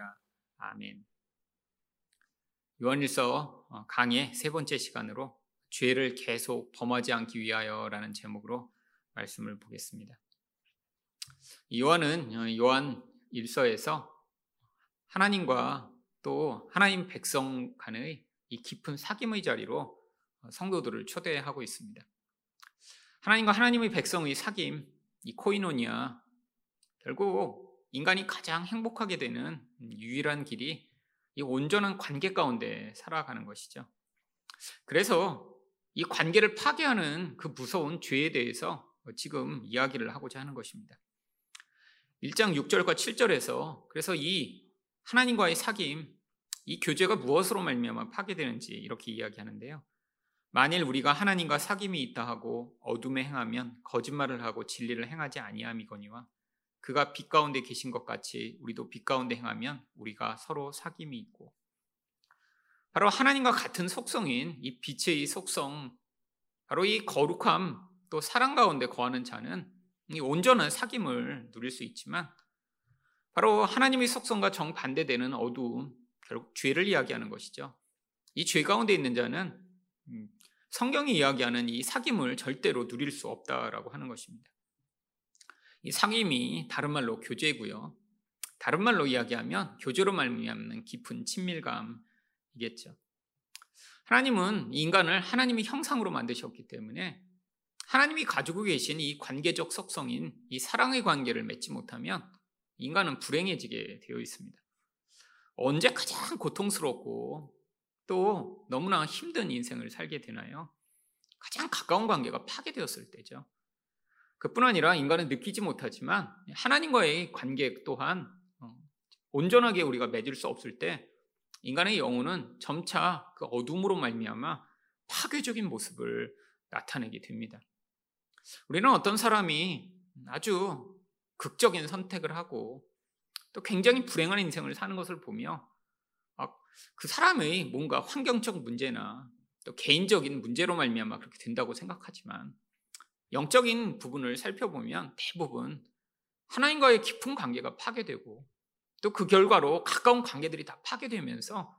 기도드립니다. 아멘. 요한일서 어, 강의 세 번째 시간으로 죄를 계속 범하지 않기 위하여라는 제목으로 말씀을 보겠습니다. 요한은 어, 요한 일서에서 하나님과 또 하나님 백성 간의 이 깊은 사귐의 자리로 어, 성도들을 초대하고 있습니다. 하나님과 하나님의 백성의 사귐, 이 코이노니아, 결국 인간이 가장 행복하게 되는 유일한 길이 이 온전한 관계 가운데 살아가는 것이죠. 그래서 이 관계를 파괴하는 그 무서운 죄에 대해서 지금 이야기를 하고자 하는 것입니다. 1장 6절과 7절에서 그래서 이 하나님과의 사귐, 이 교제가 무엇으로 말미암아 파괴되는지 이렇게 이야기하는데요. 만일 우리가 하나님과 사귐이 있다 하고 어둠에 행하면 거짓말을 하고 진리를 행하지 아니함이거니와 그가 빛 가운데 계신 것 같이 우리도 빛 가운데 행하면 우리가 서로 사귐이 있고 바로 하나님과 같은 속성인 이 빛의 속성 바로 이 거룩함 또 사랑 가운데 거하는 자는 이 온전한 사귐을 누릴 수 있지만 바로 하나님의 속성과 정반대되는 어두움 결국 죄를 이야기하는 것이죠. 이 죄 가운데 있는 자는 음, 성경이 이야기하는 이 사귐을 절대로 누릴 수 없다라고 하는 것입니다. 이 사귐이 다른 말로 교제고요. 다른 말로 이야기하면 교제로 말미암는 깊은 친밀감이겠죠. 하나님은 인간을 하나님의 형상으로 만드셨기 때문에 하나님이 가지고 계신 이 관계적 속성인 이 사랑의 관계를 맺지 못하면 인간은 불행해지게 되어 있습니다. 언제 가장 고통스럽고 또 너무나 힘든 인생을 살게 되나요? 가장 가까운 관계가 파괴되었을 때죠. 그뿐 아니라 인간은 느끼지 못하지만 하나님과의 관계 또한 어, 온전하게 우리가 맺을 수 없을 때 인간의 영혼은 점차 그 어둠으로 말미암아 파괴적인 모습을 나타내게 됩니다. 우리는 어떤 사람이 아주 극적인 선택을 하고 또 굉장히 불행한 인생을 사는 것을 보며 그 사람의 뭔가 환경적 문제나 또 개인적인 문제로 말미암아 그렇게 된다고 생각하지만 영적인 부분을 살펴보면 대부분 하나님과의 깊은 관계가 파괴되고 또 그 결과로 가까운 관계들이 다 파괴되면서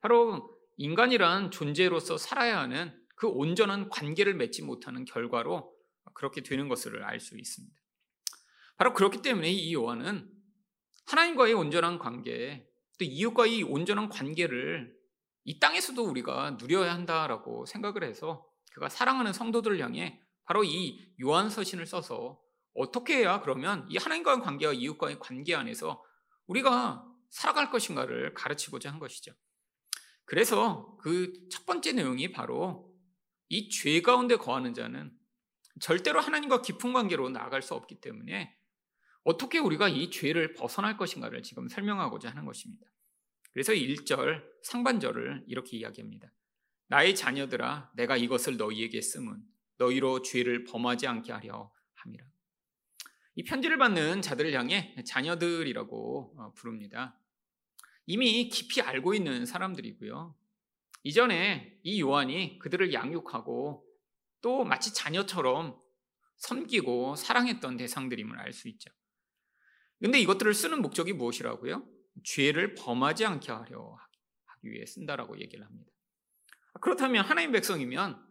바로 인간이란 존재로서 살아야 하는 그 온전한 관계를 맺지 못하는 결과로 그렇게 되는 것을 알 수 있습니다. 바로 그렇기 때문에 이 요한은 하나님과의 온전한 관계, 또 이웃과의 온전한 관계를 이 땅에서도 우리가 누려야 한다라고 생각을 해서 그가 사랑하는 성도들을 향해 바로 이 요한 서신을 써서 어떻게 해야 그러면 이 하나님과의 관계와 이웃과의 관계 안에서 우리가 살아갈 것인가를 가르치고자 한 것이죠. 그래서 그 첫 번째 내용이 바로 이 죄 가운데 거하는 자는 절대로 하나님과 깊은 관계로 나아갈 수 없기 때문에 어떻게 우리가 이 죄를 벗어날 것인가를 지금 설명하고자 하는 것입니다. 그래서 1절 상반절을 이렇게 이야기합니다. 나의 자녀들아 내가 이것을 너희에게 쓰면 너희로 죄를 범하지 않게 하려 함이라. 이 편지를 받는 자들을 향해 자녀들이라고 어, 부릅니다. 이미 깊이 알고 있는 사람들이고요. 이전에 이 요한이 그들을 양육하고 또 마치 자녀처럼 섬기고 사랑했던 대상들임을 알 수 있죠. 근데 이것들을 쓰는 목적이 무엇이라고요? 죄를 범하지 않게 하려 하기 위해 쓴다라고 얘기를 합니다. 그렇다면 하나님 백성이면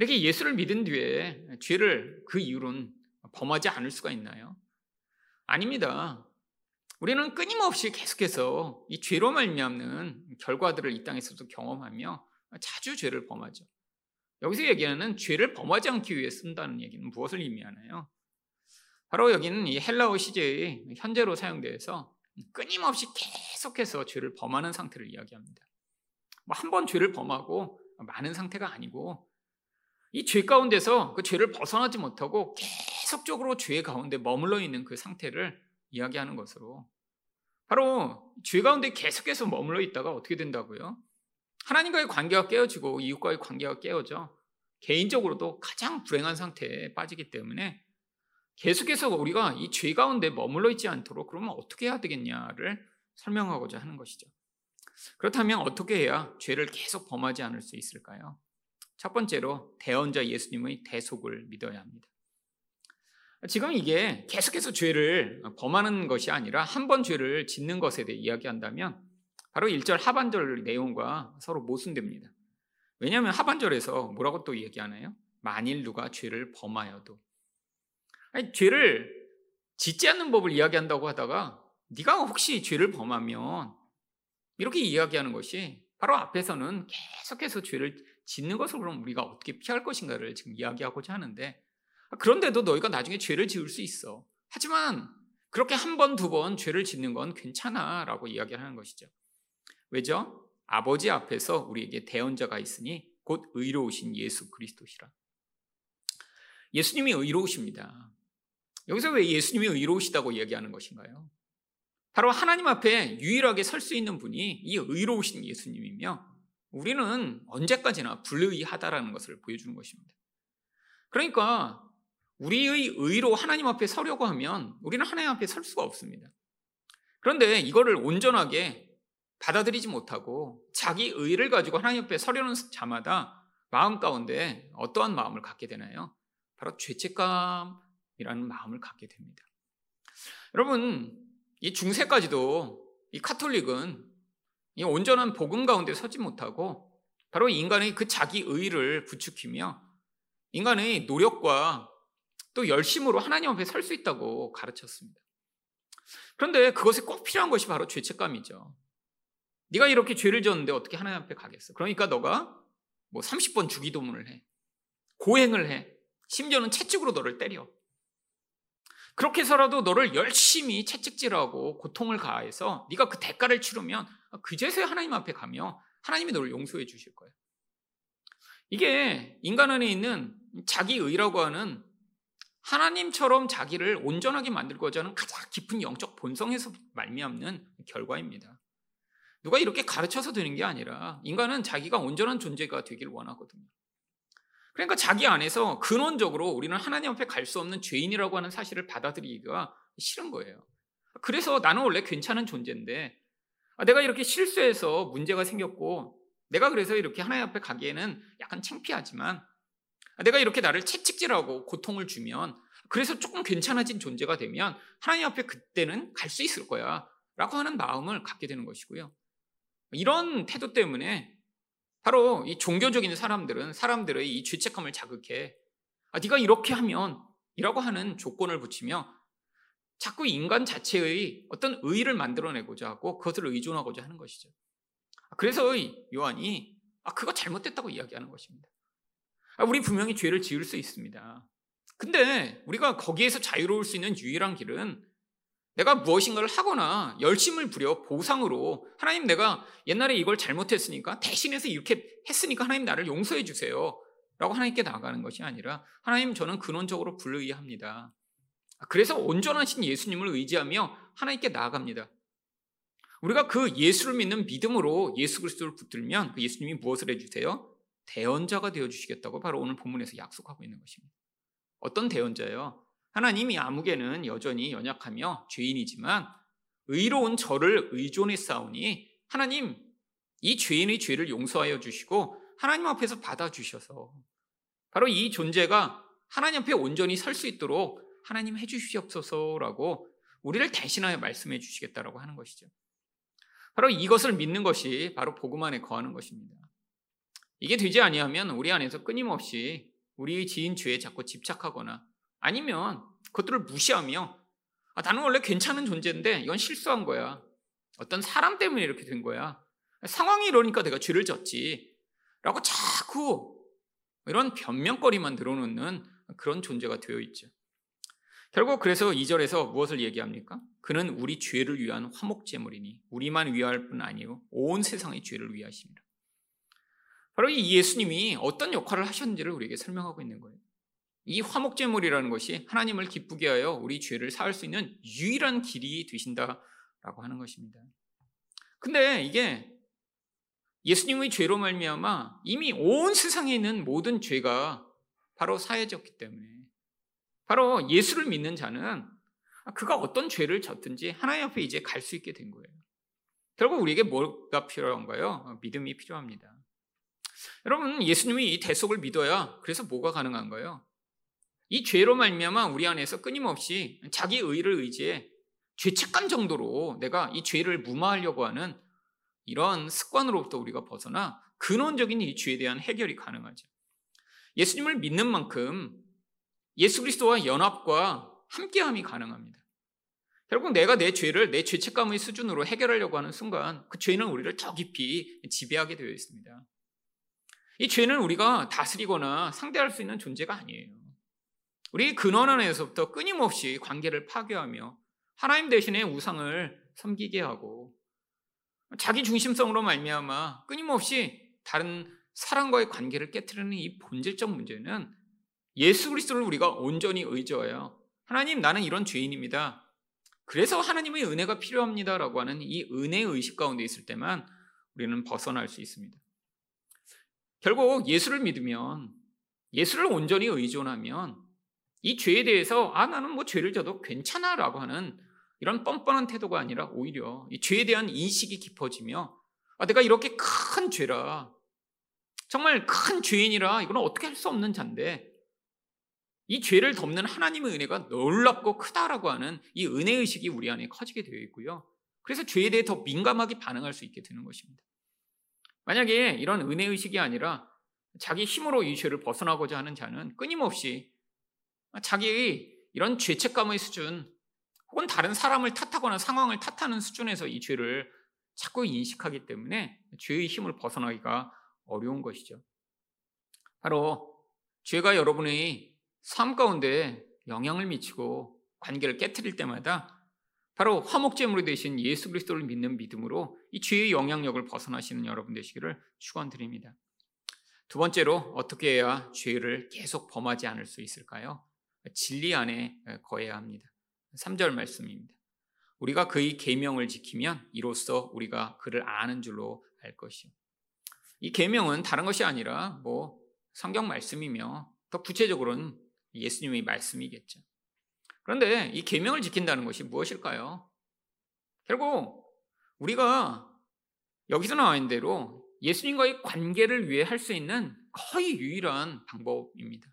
이렇게 예수를 믿은 뒤에 죄를 그 이유로는 범하지 않을 수가 있나요? 아닙니다. 우리는 끊임없이 계속해서 이 죄로 말미암는 결과들을 이 땅에서도 경험하며 자주 죄를 범하죠. 여기서 얘기하는 죄를 범하지 않기 위해 쓴다는 얘기는 무엇을 의미하나요? 바로 여기는 이 헬라어 시제의 현재로 사용되어서 끊임없이 계속해서 죄를 범하는 상태를 이야기합니다. 뭐 한 번 죄를 범하고 많은 상태가 아니고 이 죄 가운데서 그 죄를 벗어나지 못하고 계속적으로 죄 가운데 머물러 있는 그 상태를 이야기하는 것으로 바로 죄 가운데 계속해서 머물러 있다가 어떻게 된다고요? 하나님과의 관계가 깨어지고 이웃과의 관계가 깨어져 개인적으로도 가장 불행한 상태에 빠지기 때문에 계속해서 우리가 이 죄 가운데 머물러 있지 않도록 그러면 어떻게 해야 되겠냐를 설명하고자 하는 것이죠. 그렇다면 어떻게 해야 죄를 계속 범하지 않을 수 있을까요? 첫 번째로 대언자 예수님의 대속을 믿어야 합니다. 지금 이게 계속해서 죄를 범하는 것이 아니라 한 번 죄를 짓는 것에 대해 이야기한다면 바로 1절 하반절 내용과 서로 모순됩니다. 왜냐하면 하반절에서 뭐라고 또 얘기하나요? 만일 누가 죄를 범하여도 아니, 죄를 짓지 않는 법을 이야기한다고 하다가 네가 혹시 죄를 범하면 이렇게 이야기하는 것이 바로 앞에서는 계속해서 죄를 짓는 것을 그럼 우리가 어떻게 피할 것인가를 지금 이야기하고자 하는데 그런데도 너희가 나중에 죄를 지을 수 있어. 하지만 그렇게 한 번, 두 번 죄를 짓는 건 괜찮아 라고 이야기하는 것이죠. 왜죠? 아버지 앞에서 우리에게 대언자가 있으니 곧 의로우신 예수 그리스도시라. 예수님이 의로우십니다. 여기서 왜 예수님이 의로우시다고 이야기하는 것인가요? 바로 하나님 앞에 유일하게 설 수 있는 분이 이 의로우신 예수님이며 우리는 언제까지나 불의하다라는 것을 보여주는 것입니다. 그러니까 우리의 의로 하나님 앞에 서려고 하면 우리는 하나님 앞에 설 수가 없습니다. 그런데 이거를 온전하게 받아들이지 못하고 자기 의를 가지고 하나님 앞에 서려는 자마다 마음 가운데 어떠한 마음을 갖게 되나요? 바로 죄책감이라는 마음을 갖게 됩니다. 여러분, 이 중세까지도 이 카톨릭은 이 온전한 복음 가운데 서지 못하고 바로 인간의 그 자기 의를 부추기며 인간의 노력과 또 열심으로 하나님 앞에 설 수 있다고 가르쳤습니다. 그런데 그것에 꼭 필요한 것이 바로 죄책감이죠. 네가 이렇게 죄를 졌는데 어떻게 하나님 앞에 가겠어? 그러니까 너가 뭐 30번 주기도문을 해. 고행을 해. 심지어는 채찍으로 너를 때려. 그렇게 해서라도 너를 열심히 채찍질하고 고통을 가해서 네가 그 대가를 치르면 그제서야 하나님 앞에 가며 하나님이 너를 용서해 주실 거예요. 이게 인간 안에 있는 자기 의라고 하는 하나님처럼 자기를 온전하게 만들고자 하는 가장 깊은 영적 본성에서 말미암는 결과입니다. 누가 이렇게 가르쳐서 되는 게 아니라 인간은 자기가 온전한 존재가 되길 원하거든요. 그러니까 자기 안에서 근원적으로 우리는 하나님 앞에 갈 수 없는 죄인이라고 하는 사실을 받아들이기가 싫은 거예요. 그래서 나는 원래 괜찮은 존재인데 내가 이렇게 실수해서 문제가 생겼고 내가 그래서 이렇게 하나님 앞에 가기에는 약간 창피하지만 내가 이렇게 나를 채찍질하고 고통을 주면 그래서 조금 괜찮아진 존재가 되면 하나님 앞에 그때는 갈 수 있을 거야 라고 하는 마음을 갖게 되는 것이고요. 이런 태도 때문에 바로 이 종교적인 사람들은 사람들의 이 죄책감을 자극해 아, 네가 이렇게 하면 이라고 하는 조건을 붙이며 자꾸 인간 자체의 어떤 의의를 만들어내고자 하고 그것을 의존하고자 하는 것이죠. 그래서 요한이 아, 그거 잘못됐다고 이야기하는 것입니다. 아, 우리 분명히 죄를 지을 수 있습니다. 근데 우리가 거기에서 자유로울 수 있는 유일한 길은 내가 무엇인가를 하거나 열심을 부려 보상으로 하나님 내가 옛날에 이걸 잘못했으니까 대신해서 이렇게 했으니까 하나님 나를 용서해 주세요. 라고 하나님께 나아가는 것이 아니라 하나님 저는 근원적으로 불의합니다. 그래서 온전하신 예수님을 의지하며 하나님께 나아갑니다. 우리가 그 예수를 믿는 믿음으로 예수 그리스도를 붙들면 그 예수님이 무엇을 해주세요? 대언자가 되어주시겠다고 바로 오늘 본문에서 약속하고 있는 것입니다. 어떤 대언자요? 하나님이 아무개는 여전히 연약하며 죄인이지만 의로운 저를 의존해 싸우니 하나님 이 죄인의 죄를 용서하여 주시고 하나님 앞에서 받아 주셔서 바로 이 존재가 하나님 앞에 온전히 설 수 있도록 하나님 해 주시옵소서라고 우리를 대신하여 말씀해 주시겠다라고 하는 것이죠. 바로 이것을 믿는 것이 바로 복음 안에 거하는 것입니다. 이게 되지 아니하면 우리 안에서 끊임없이 우리의 지인 죄에 자꾸 집착하거나 아니면 그것들을 무시하며 아, 나는 원래 괜찮은 존재인데 이건 실수한 거야. 어떤 사람 때문에 이렇게 된 거야. 상황이 이러니까 내가 죄를 졌지. 라고 자꾸 이런 변명거리만 들어놓는 그런 존재가 되어 있죠. 결국 그래서 2절에서 무엇을 얘기합니까? 그는 우리 죄를 위한 화목제물이니 우리만 위할 뿐 아니요 온 세상의 죄를 위하십니다. 바로 이 예수님이 어떤 역할을 하셨는지를 우리에게 설명하고 있는 거예요. 이 화목제물이라는 것이 하나님을 기쁘게 하여 우리 죄를 사할 수 있는 유일한 길이 되신다라고 하는 것입니다. 근데 이게 예수님의 죄로 말미암아 이미 온 세상에 있는 모든 죄가 바로 사해졌기 때문에 바로 예수를 믿는 자는 그가 어떤 죄를 졌든지 하나님 앞에 이제 갈 수 있게 된 거예요. 결국 우리에게 뭐가 필요한가요? 믿음이 필요합니다. 여러분, 예수님이 이 대속을 믿어야 그래서 뭐가 가능한가요? 이 죄로 말미암아 우리 안에서 끊임없이 자기 의를 의지해 죄책감 정도로 내가 이 죄를 무마하려고 하는 이런 습관으로부터 우리가 벗어나 근원적인 이 죄에 대한 해결이 가능하죠. 예수님을 믿는 만큼 예수 그리스도와 연합과 함께함이 가능합니다. 결국 내가 내 죄를 내 죄책감의 수준으로 해결하려고 하는 순간 그 죄는 우리를 더 깊이 지배하게 되어 있습니다. 이 죄는 우리가 다스리거나 상대할 수 있는 존재가 아니에요. 우리 근원 안에서부터 끊임없이 관계를 파괴하며 하나님 대신에 우상을 섬기게 하고 자기 중심성으로 말미암아 끊임없이 다른 사람과의 관계를 깨뜨리는 이 본질적 문제는 예수 그리스도를 우리가 온전히 의지하여 하나님 나는 이런 죄인입니다. 그래서 하나님의 은혜가 필요합니다라고 하는 이 은혜 의식 가운데 있을 때만 우리는 벗어날 수 있습니다. 결국 예수를 믿으면 예수를 온전히 의존하면 이 죄에 대해서 아 나는 뭐 죄를 져도 괜찮아라고 하는 이런 뻔뻔한 태도가 아니라 오히려 이 죄에 대한 인식이 깊어지며 아 내가 이렇게 큰 죄라 정말 큰 죄인이라 이건 어떻게 할 수 없는 잔데 이 죄를 덮는 하나님의 은혜가 놀랍고 크다라고 하는 이 은혜 의식이 우리 안에 커지게 되어 있고요. 그래서 죄에 대해 더 민감하게 반응할 수 있게 되는 것입니다. 만약에 이런 은혜 의식이 아니라 자기 힘으로 이 죄를 벗어나고자 하는 자는 끊임없이 자기의 이런 죄책감의 수준 혹은 다른 사람을 탓하거나 상황을 탓하는 수준에서 이 죄를 자꾸 인식하기 때문에 죄의 힘을 벗어나기가 어려운 것이죠. 바로 죄가 여러분의 삶 가운데 영향을 미치고 관계를 깨뜨릴 때마다 바로 화목제물이 되신 예수 그리스도를 믿는 믿음으로 이 죄의 영향력을 벗어나시는 여러분 되시기를 축원드립니다. 두 번째로 어떻게 해야 죄를 계속 범하지 않을 수 있을까요? 진리 안에 거해야 합니다. 3절 말씀입니다. 우리가 그의 계명을 지키면 이로써 우리가 그를 아는 줄로 알 것이요. 이 계명은 다른 것이 아니라 뭐 성경 말씀이며 더 구체적으로는 예수님의 말씀이겠죠. 그런데 이 계명을 지킨다는 것이 무엇일까요? 결국 우리가 여기서 나와 대로 예수님과의 관계를 위해 할 수 있는 거의 유일한 방법입니다.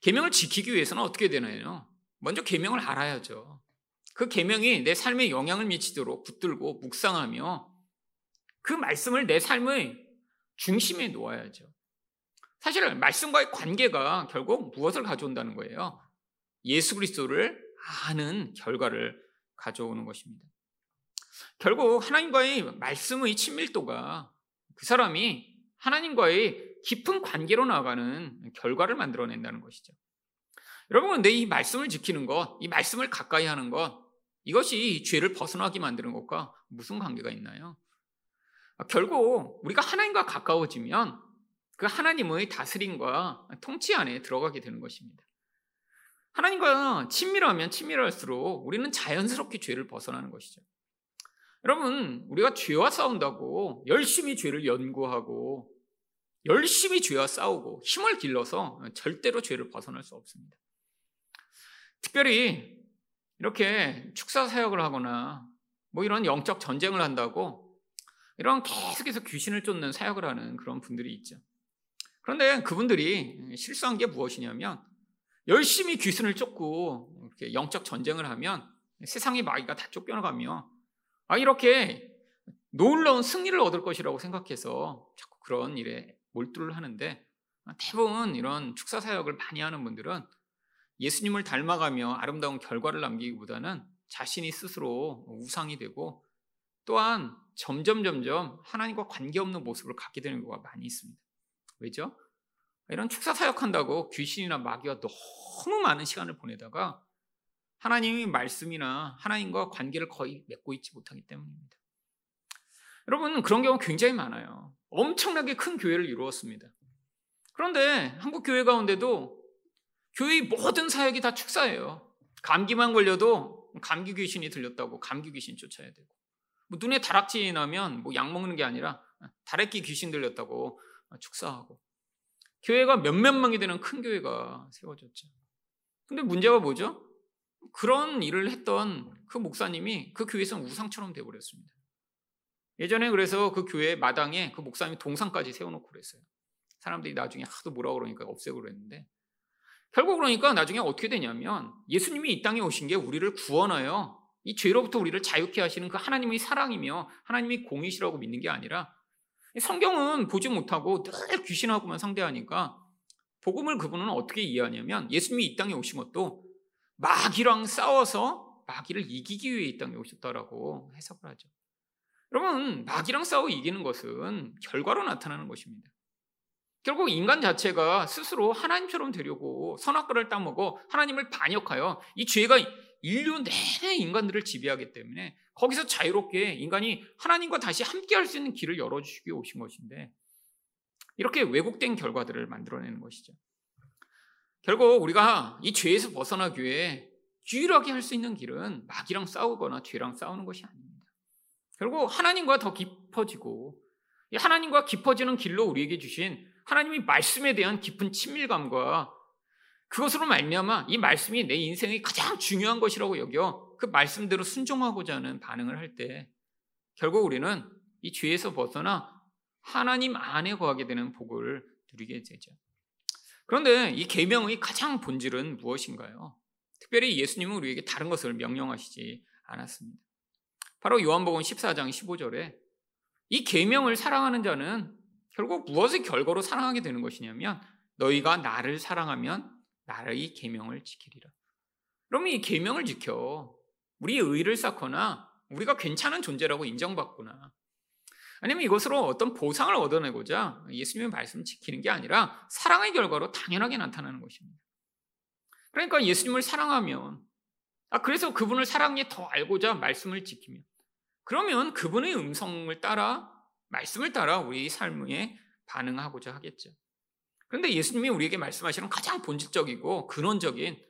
계명을 지키기 위해서는 어떻게 되나요? 먼저 계명을 알아야죠. 그 계명이 내 삶에 영향을 미치도록 붙들고 묵상하며 그 말씀을 내 삶의 중심에 놓아야죠. 사실 말씀과의 관계가 결국 무엇을 가져온다는 거예요? 예수 그리스도를 아는 결과를 가져오는 것입니다. 결국 하나님과의 말씀의 친밀도가 그 사람이 하나님과의 깊은 관계로 나가는 결과를 만들어낸다는 것이죠. 여러분, 내이 말씀을 지키는 것, 이 말씀을 가까이 하는 것, 이것이 죄를 벗어나게 만드는 것과 무슨 관계가 있나요? 결국 우리가 하나님과 가까워지면 그 하나님의 다스림과 통치 안에 들어가게 되는 것입니다. 하나님과 친밀하면 친밀할수록 우리는 자연스럽게 죄를 벗어나는 것이죠. 여러분, 우리가 죄와 싸운다고 열심히 죄를 연구하고 열심히 죄와 싸우고 힘을 길러서 절대로 죄를 벗어날 수 없습니다. 특별히 이렇게 축사 사역을 하거나 뭐 이런 영적 전쟁을 한다고 이런 계속해서 귀신을 쫓는 사역을 하는 그런 분들이 있죠. 그런데 그분들이 실수한 게 무엇이냐면 열심히 귀신을 쫓고 이렇게 영적 전쟁을 하면 세상의 마귀가 다 쫓겨나가며 아 이렇게 놀라운 승리를 얻을 것이라고 생각해서 자꾸 그런 일에 몰두를 하는데 대부분 이런 축사 사역을 많이 하는 분들은 예수님을 닮아가며 아름다운 결과를 남기기보다는 자신이 스스로 우상이 되고 또한 점점 점점 하나님과 관계없는 모습을 갖게 되는 경우가 많이 있습니다. 왜죠? 이런 축사 사역한다고 귀신이나 마귀와 너무 많은 시간을 보내다가 하나님의 말씀이나 하나님과 관계를 거의 맺고 있지 못하기 때문입니다. 여러분 그런 경우 굉장히 많아요. 엄청나게 큰 교회를 이루었습니다. 그런데 한국 교회 가운데도 교회의 모든 사역이 다 축사예요. 감기만 걸려도 감기 귀신이 들렸다고 감기 귀신 쫓아야 되고 뭐 눈에 다락지 나면 뭐 약 먹는 게 아니라 다래끼 귀신 들렸다고 축사하고 교회가 몇몇 명이 되는 큰 교회가 세워졌죠. 근데 문제가 뭐죠? 그런 일을 했던 그 목사님이 그 교회에서 우상처럼 되어버렸습니다. 예전에 그래서 그 교회 마당에 그 목사님이 동상까지 세워놓고 그랬어요. 사람들이 나중에 하도 뭐라 그러니까 없애고 그랬는데 결국 그러니까 나중에 어떻게 되냐면 예수님이 이 땅에 오신 게 우리를 구원하여 이 죄로부터 우리를 자유케 하시는 그 하나님의 사랑이며 하나님의 공이시라고 믿는 게 아니라 성경은 보지 못하고 늘 귀신하고만 상대하니까 복음을 그분은 어떻게 이해하냐면 예수님이 이 땅에 오신 것도 마귀랑 싸워서 마귀를 이기기 위해 이 땅에 오셨다라고 해석을 하죠. 여러분 마귀랑 싸워 이기는 것은 결과로 나타나는 것입니다. 결국 인간 자체가 스스로 하나님처럼 되려고 선악과를 따먹어 하나님을 반역하여 이 죄가 인류 내내 인간들을 지배하기 때문에 거기서 자유롭게 인간이 하나님과 다시 함께할 수 있는 길을 열어주시기 오신 것인데 이렇게 왜곡된 결과들을 만들어내는 것이죠. 결국 우리가 이 죄에서 벗어나기 위해 유일하게 할 수 있는 길은 마귀랑 싸우거나 죄랑 싸우는 것이 아닙니다. 결국 하나님과 더 깊어지고 하나님과 깊어지는 길로 우리에게 주신 하나님의 말씀에 대한 깊은 친밀감과 그것으로 말미암아 이 말씀이 내 인생의 가장 중요한 것이라고 여겨 그 말씀대로 순종하고자 하는 반응을 할 때 결국 우리는 이 죄에서 벗어나 하나님 안에 거하게 되는 복을 누리게 되죠. 그런데 이 계명의 가장 본질은 무엇인가요? 특별히 예수님은 우리에게 다른 것을 명령하시지 않았습니다. 바로 요한복음 14장 15절에 이 계명을 사랑하는 자는 결국 무엇의 결과로 사랑하게 되는 것이냐면 너희가 나를 사랑하면 나의 계명을 지키리라. 그러면 이 계명을 지켜 우리의 의를 쌓거나 우리가 괜찮은 존재라고 인정받거나 아니면 이것으로 어떤 보상을 얻어내고자 예수님의 말씀을 지키는 게 아니라 사랑의 결과로 당연하게 나타나는 것입니다. 그러니까 예수님을 사랑하면 아 그래서 그분을 사랑해 더 알고자 말씀을 지키면 그러면 그분의 음성을 따라 말씀을 따라 우리 삶에 반응하고자 하겠죠. 그런데 예수님이 우리에게 말씀하시는 가장 본질적이고 근원적인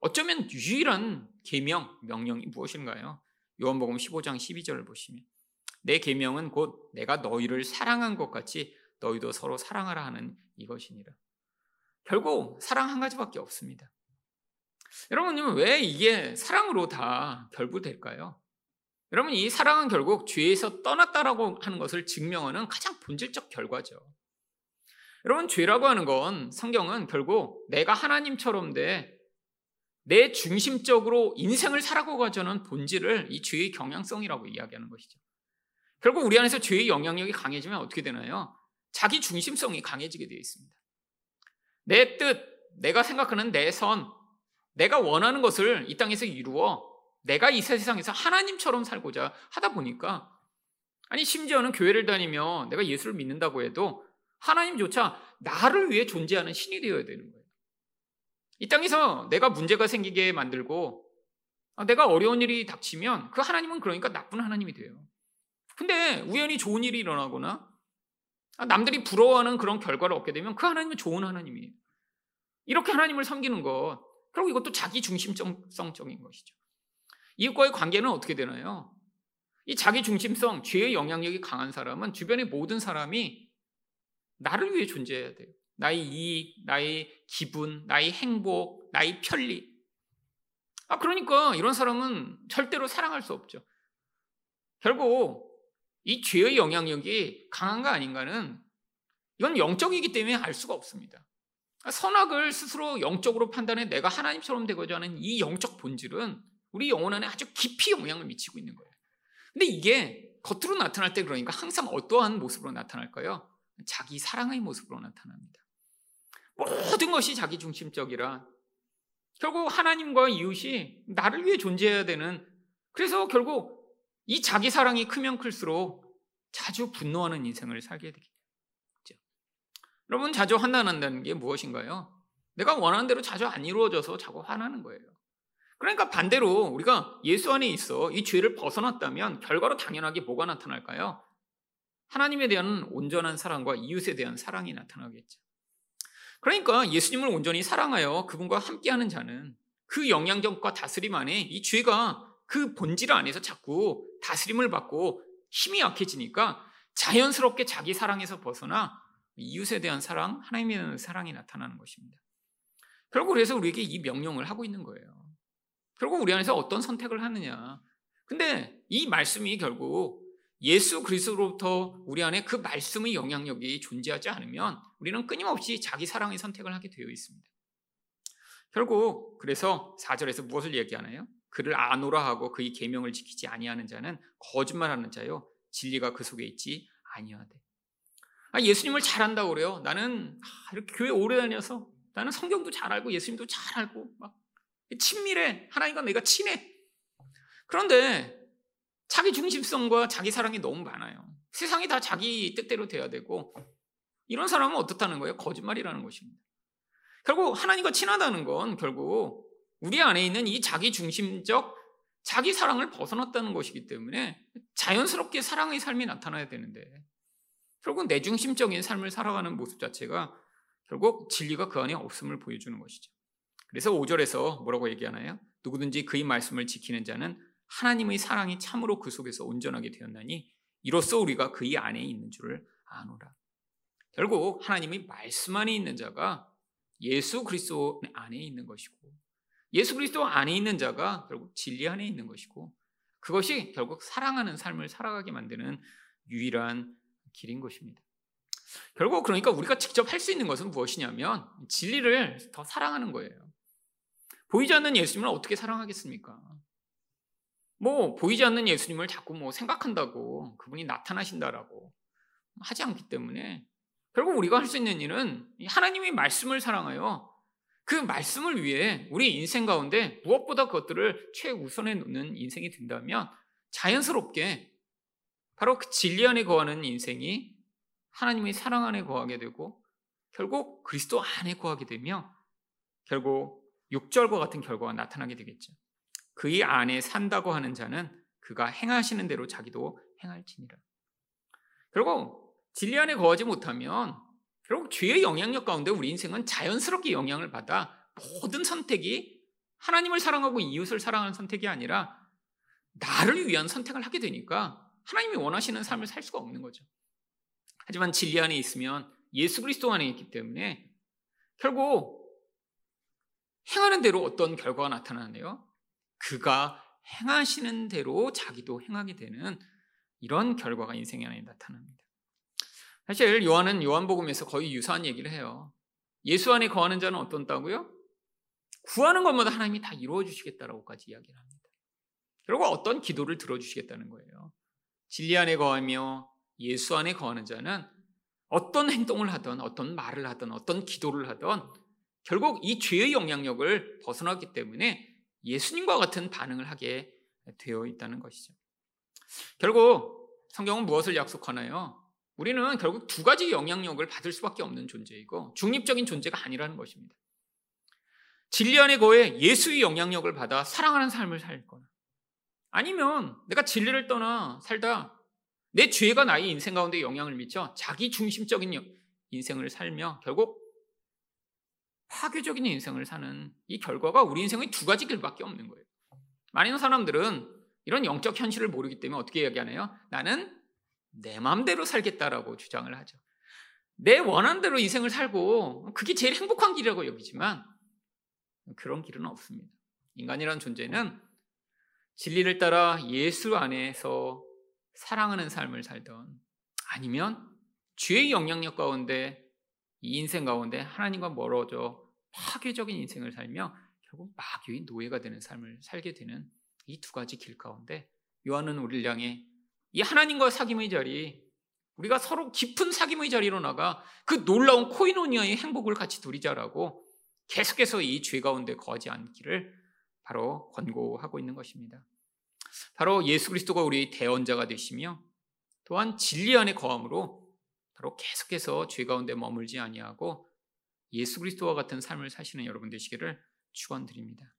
어쩌면 유일한 계명 명령이 무엇인가요? 요한복음 15장 12절을 보시면 내 계명은 곧 내가 너희를 사랑한 것 같이 너희도 서로 사랑하라 하는 이것이니라. 결국 사랑 한 가지밖에 없습니다. 여러분, 왜 이게 사랑으로 다 결부될까요? 여러분, 이 사랑은 결국 죄에서 떠났다라고 하는 것을 증명하는 가장 본질적 결과죠. 여러분, 죄라고 하는 건 성경은 결국 내가 하나님처럼 돼 내 중심적으로 인생을 살아가자는 본질을 이 죄의 경향성이라고 이야기하는 것이죠. 결국 우리 안에서 죄의 영향력이 강해지면 어떻게 되나요? 자기 중심성이 강해지게 되어 있습니다. 내 뜻, 내가 생각하는 내 선, 내가 원하는 것을 이 땅에서 이루어 내가 이 세상에서 하나님처럼 살고자 하다 보니까 아니 심지어는 교회를 다니며 내가 예수를 믿는다고 해도 하나님조차 나를 위해 존재하는 신이 되어야 되는 거예요. 이 땅에서 내가 문제가 생기게 만들고 아, 내가 어려운 일이 닥치면 그 하나님은 그러니까 나쁜 하나님이 돼요. 근데 우연히 좋은 일이 일어나거나 아, 남들이 부러워하는 그런 결과를 얻게 되면 그 하나님은 좋은 하나님이에요. 이렇게 하나님을 섬기는 것, 결국 이것도 자기 중심성적인 것이죠. 이것과의 관계는 어떻게 되나요? 이 자기 중심성, 죄의 영향력이 강한 사람은 주변의 모든 사람이 나를 위해 존재해야 돼요. 나의 이익, 나의 기분, 나의 행복, 나의 편리. 아, 그러니까 이런 사람은 절대로 사랑할 수 없죠. 결국 이 죄의 영향력이 강한가 아닌가는 이건 영적이기 때문에 알 수가 없습니다. 선악을 스스로 영적으로 판단해 내가 하나님처럼 되고자 하는 이 영적 본질은 우리 영혼 안에 아주 깊이 영향을 미치고 있는 거예요. 근데 이게 겉으로 나타날 때 그러니까 항상 어떠한 모습으로 나타날까요? 자기 사랑의 모습으로 나타납니다. 모든 것이 자기 중심적이라 결국 하나님과 이웃이 나를 위해 존재해야 되는 그래서 결국 이 자기 사랑이 크면 클수록 자주 분노하는 인생을 살게 되겠죠. 여러분 자주 환난한다는 게 무엇인가요? 내가 원하는 대로 자주 안 이루어져서 자꾸 화나는 거예요. 그러니까 반대로 우리가 예수 안에 있어 이 죄를 벗어났다면 결과로 당연하게 뭐가 나타날까요? 하나님에 대한 온전한 사랑과 이웃에 대한 사랑이 나타나겠죠. 그러니까 예수님을 온전히 사랑하여 그분과 함께하는 자는 그 영향력과 다스림 안에 이 죄가 그 본질 안에서 자꾸 다스림을 받고 힘이 약해지니까 자연스럽게 자기 사랑에서 벗어나 이웃에 대한 사랑, 하나님에 대한 사랑이 나타나는 것입니다. 결국 그래서 우리에게 이 명령을 하고 있는 거예요. 결국 우리 안에서 어떤 선택을 하느냐. 근데 이 말씀이 결국 예수 그리스도로부터 우리 안에 그 말씀의 영향력이 존재하지 않으면 우리는 끊임없이 자기 사랑의 선택을 하게 되어 있습니다. 결국 그래서 4절에서 무엇을 얘기하나요? 그를 아노라 하고 그의 계명을 지키지 아니하는 자는 거짓말하는 자요 진리가 그 속에 있지 아니하되. 아, 예수님을 잘 안다고 그래요. 나는 아, 이렇게 교회 오래 다녀서 나는 성경도 잘 알고 예수님도 잘 알고 막 친밀해. 하나님과 내가 친해. 그런데 자기 중심성과 자기 사랑이 너무 많아요. 세상이 다 자기 뜻대로 돼야 되고 이런 사람은 어떻다는 거예요? 거짓말이라는 것입니다. 결국 하나님과 친하다는 건 결국 우리 안에 있는 이 자기 중심적 자기 사랑을 벗어났다는 것이기 때문에 자연스럽게 사랑의 삶이 나타나야 되는데 결국 내 중심적인 삶을 살아가는 모습 자체가 결국 진리가 그 안에 없음을 보여주는 것이죠. 그래서 5절에서 뭐라고 얘기하나요? 누구든지 그의 말씀을 지키는 자는 하나님의 사랑이 참으로 그 속에서 온전하게 되었나니 이로써 우리가 그의 안에 있는 줄을 아노라. 결국 하나님의 말씀 안에 있는 자가 예수 그리스도 안에 있는 것이고 예수 그리스도 안에 있는 자가 결국 진리 안에 있는 것이고 그것이 결국 사랑하는 삶을 살아가게 만드는 유일한 길인 것입니다. 결국 그러니까 우리가 직접 할 수 있는 것은 무엇이냐면 진리를 더 사랑하는 거예요. 보이지 않는 예수님을 어떻게 사랑하겠습니까? 뭐 보이지 않는 예수님을 자꾸 뭐 생각한다고 그분이 나타나신다라고 하지 않기 때문에 결국 우리가 할 수 있는 일은 하나님의 말씀을 사랑하여 그 말씀을 위해 우리 인생 가운데 무엇보다 그것들을 최우선에 놓는 인생이 된다면 자연스럽게 바로 그 진리 안에 거하는 인생이 하나님의 사랑 안에 거하게 되고 결국 그리스도 안에 거하게 되며 결국 6절과 같은 결과가 나타나게 되겠죠. 그의 안에 산다고 하는 자는 그가 행하시는 대로 자기도 행할지니라. 결국 진리 안에 거하지 못하면 결국 죄의 영향력 가운데 우리 인생은 자연스럽게 영향을 받아 모든 선택이 하나님을 사랑하고 이웃을 사랑하는 선택이 아니라 나를 위한 선택을 하게 되니까 하나님이 원하시는 삶을 살 수가 없는 거죠. 하지만 진리 안에 있으면 예수 그리스도 안에 있기 때문에 결국 행하는 대로 어떤 결과가 나타나네요. 그가 행하시는 대로 자기도 행하게 되는 이런 결과가 인생 안에 나타납니다. 사실 요한은 요한복음에서 거의 유사한 얘기를 해요. 예수 안에 거하는 자는 어떤다고요? 구하는 것마다 하나님이 다 이루어 주시겠다라고까지 이야기를 합니다. 결국 어떤 기도를 들어 주시겠다는 거예요. 진리 안에 거하며 예수 안에 거하는 자는 어떤 행동을 하든 어떤 말을 하든 어떤 기도를 하든 결국 이 죄의 영향력을 벗어나기 때문에 예수님과 같은 반응을 하게 되어 있다는 것이죠. 결국 성경은 무엇을 약속하나요? 우리는 결국 두 가지 영향력을 받을 수밖에 없는 존재이고 중립적인 존재가 아니라는 것입니다. 진리 안에 거해 예수의 영향력을 받아 사랑하는 삶을 살 거나 아니면 내가 진리를 떠나 살다 내 죄가 나의 인생 가운데 영향을 미쳐 자기 중심적인 인생을 살며 결국 파괴적인 인생을 사는 이 결과가 우리 인생의 두 가지 길밖에 없는 거예요. 많은 사람들은 이런 영적 현실을 모르기 때문에 어떻게 얘기하나요? 나는 내 마음대로 살겠다라고 주장을 하죠. 내 원한 대로 인생을 살고 그게 제일 행복한 길이라고 여기지만 그런 길은 없습니다. 인간이라는 존재는 진리를 따라 예수 안에서 사랑하는 삶을 살던 아니면 죄의 영향력 가운데 이 인생 가운데 하나님과 멀어져 파괴적인 인생을 살며 결국 마귀의 노예가 되는 삶을 살게 되는 이 두 가지 길 가운데 요한은 우리를 향해 이 하나님과 사귐의 자리, 우리가 서로 깊은 사귐의 자리로 나가 그 놀라운 코이노니아의 행복을 같이 누리자라고 계속해서 이 죄 가운데 거하지 않기를 바로 권고하고 있는 것입니다. 바로 예수 그리스도가 우리의 대언자가 되시며 또한 진리 안에 거함으로 바로 계속해서 죄 가운데 머물지 아니하고 예수 그리스도와 같은 삶을 사시는 여러분 되시기를 축원드립니다.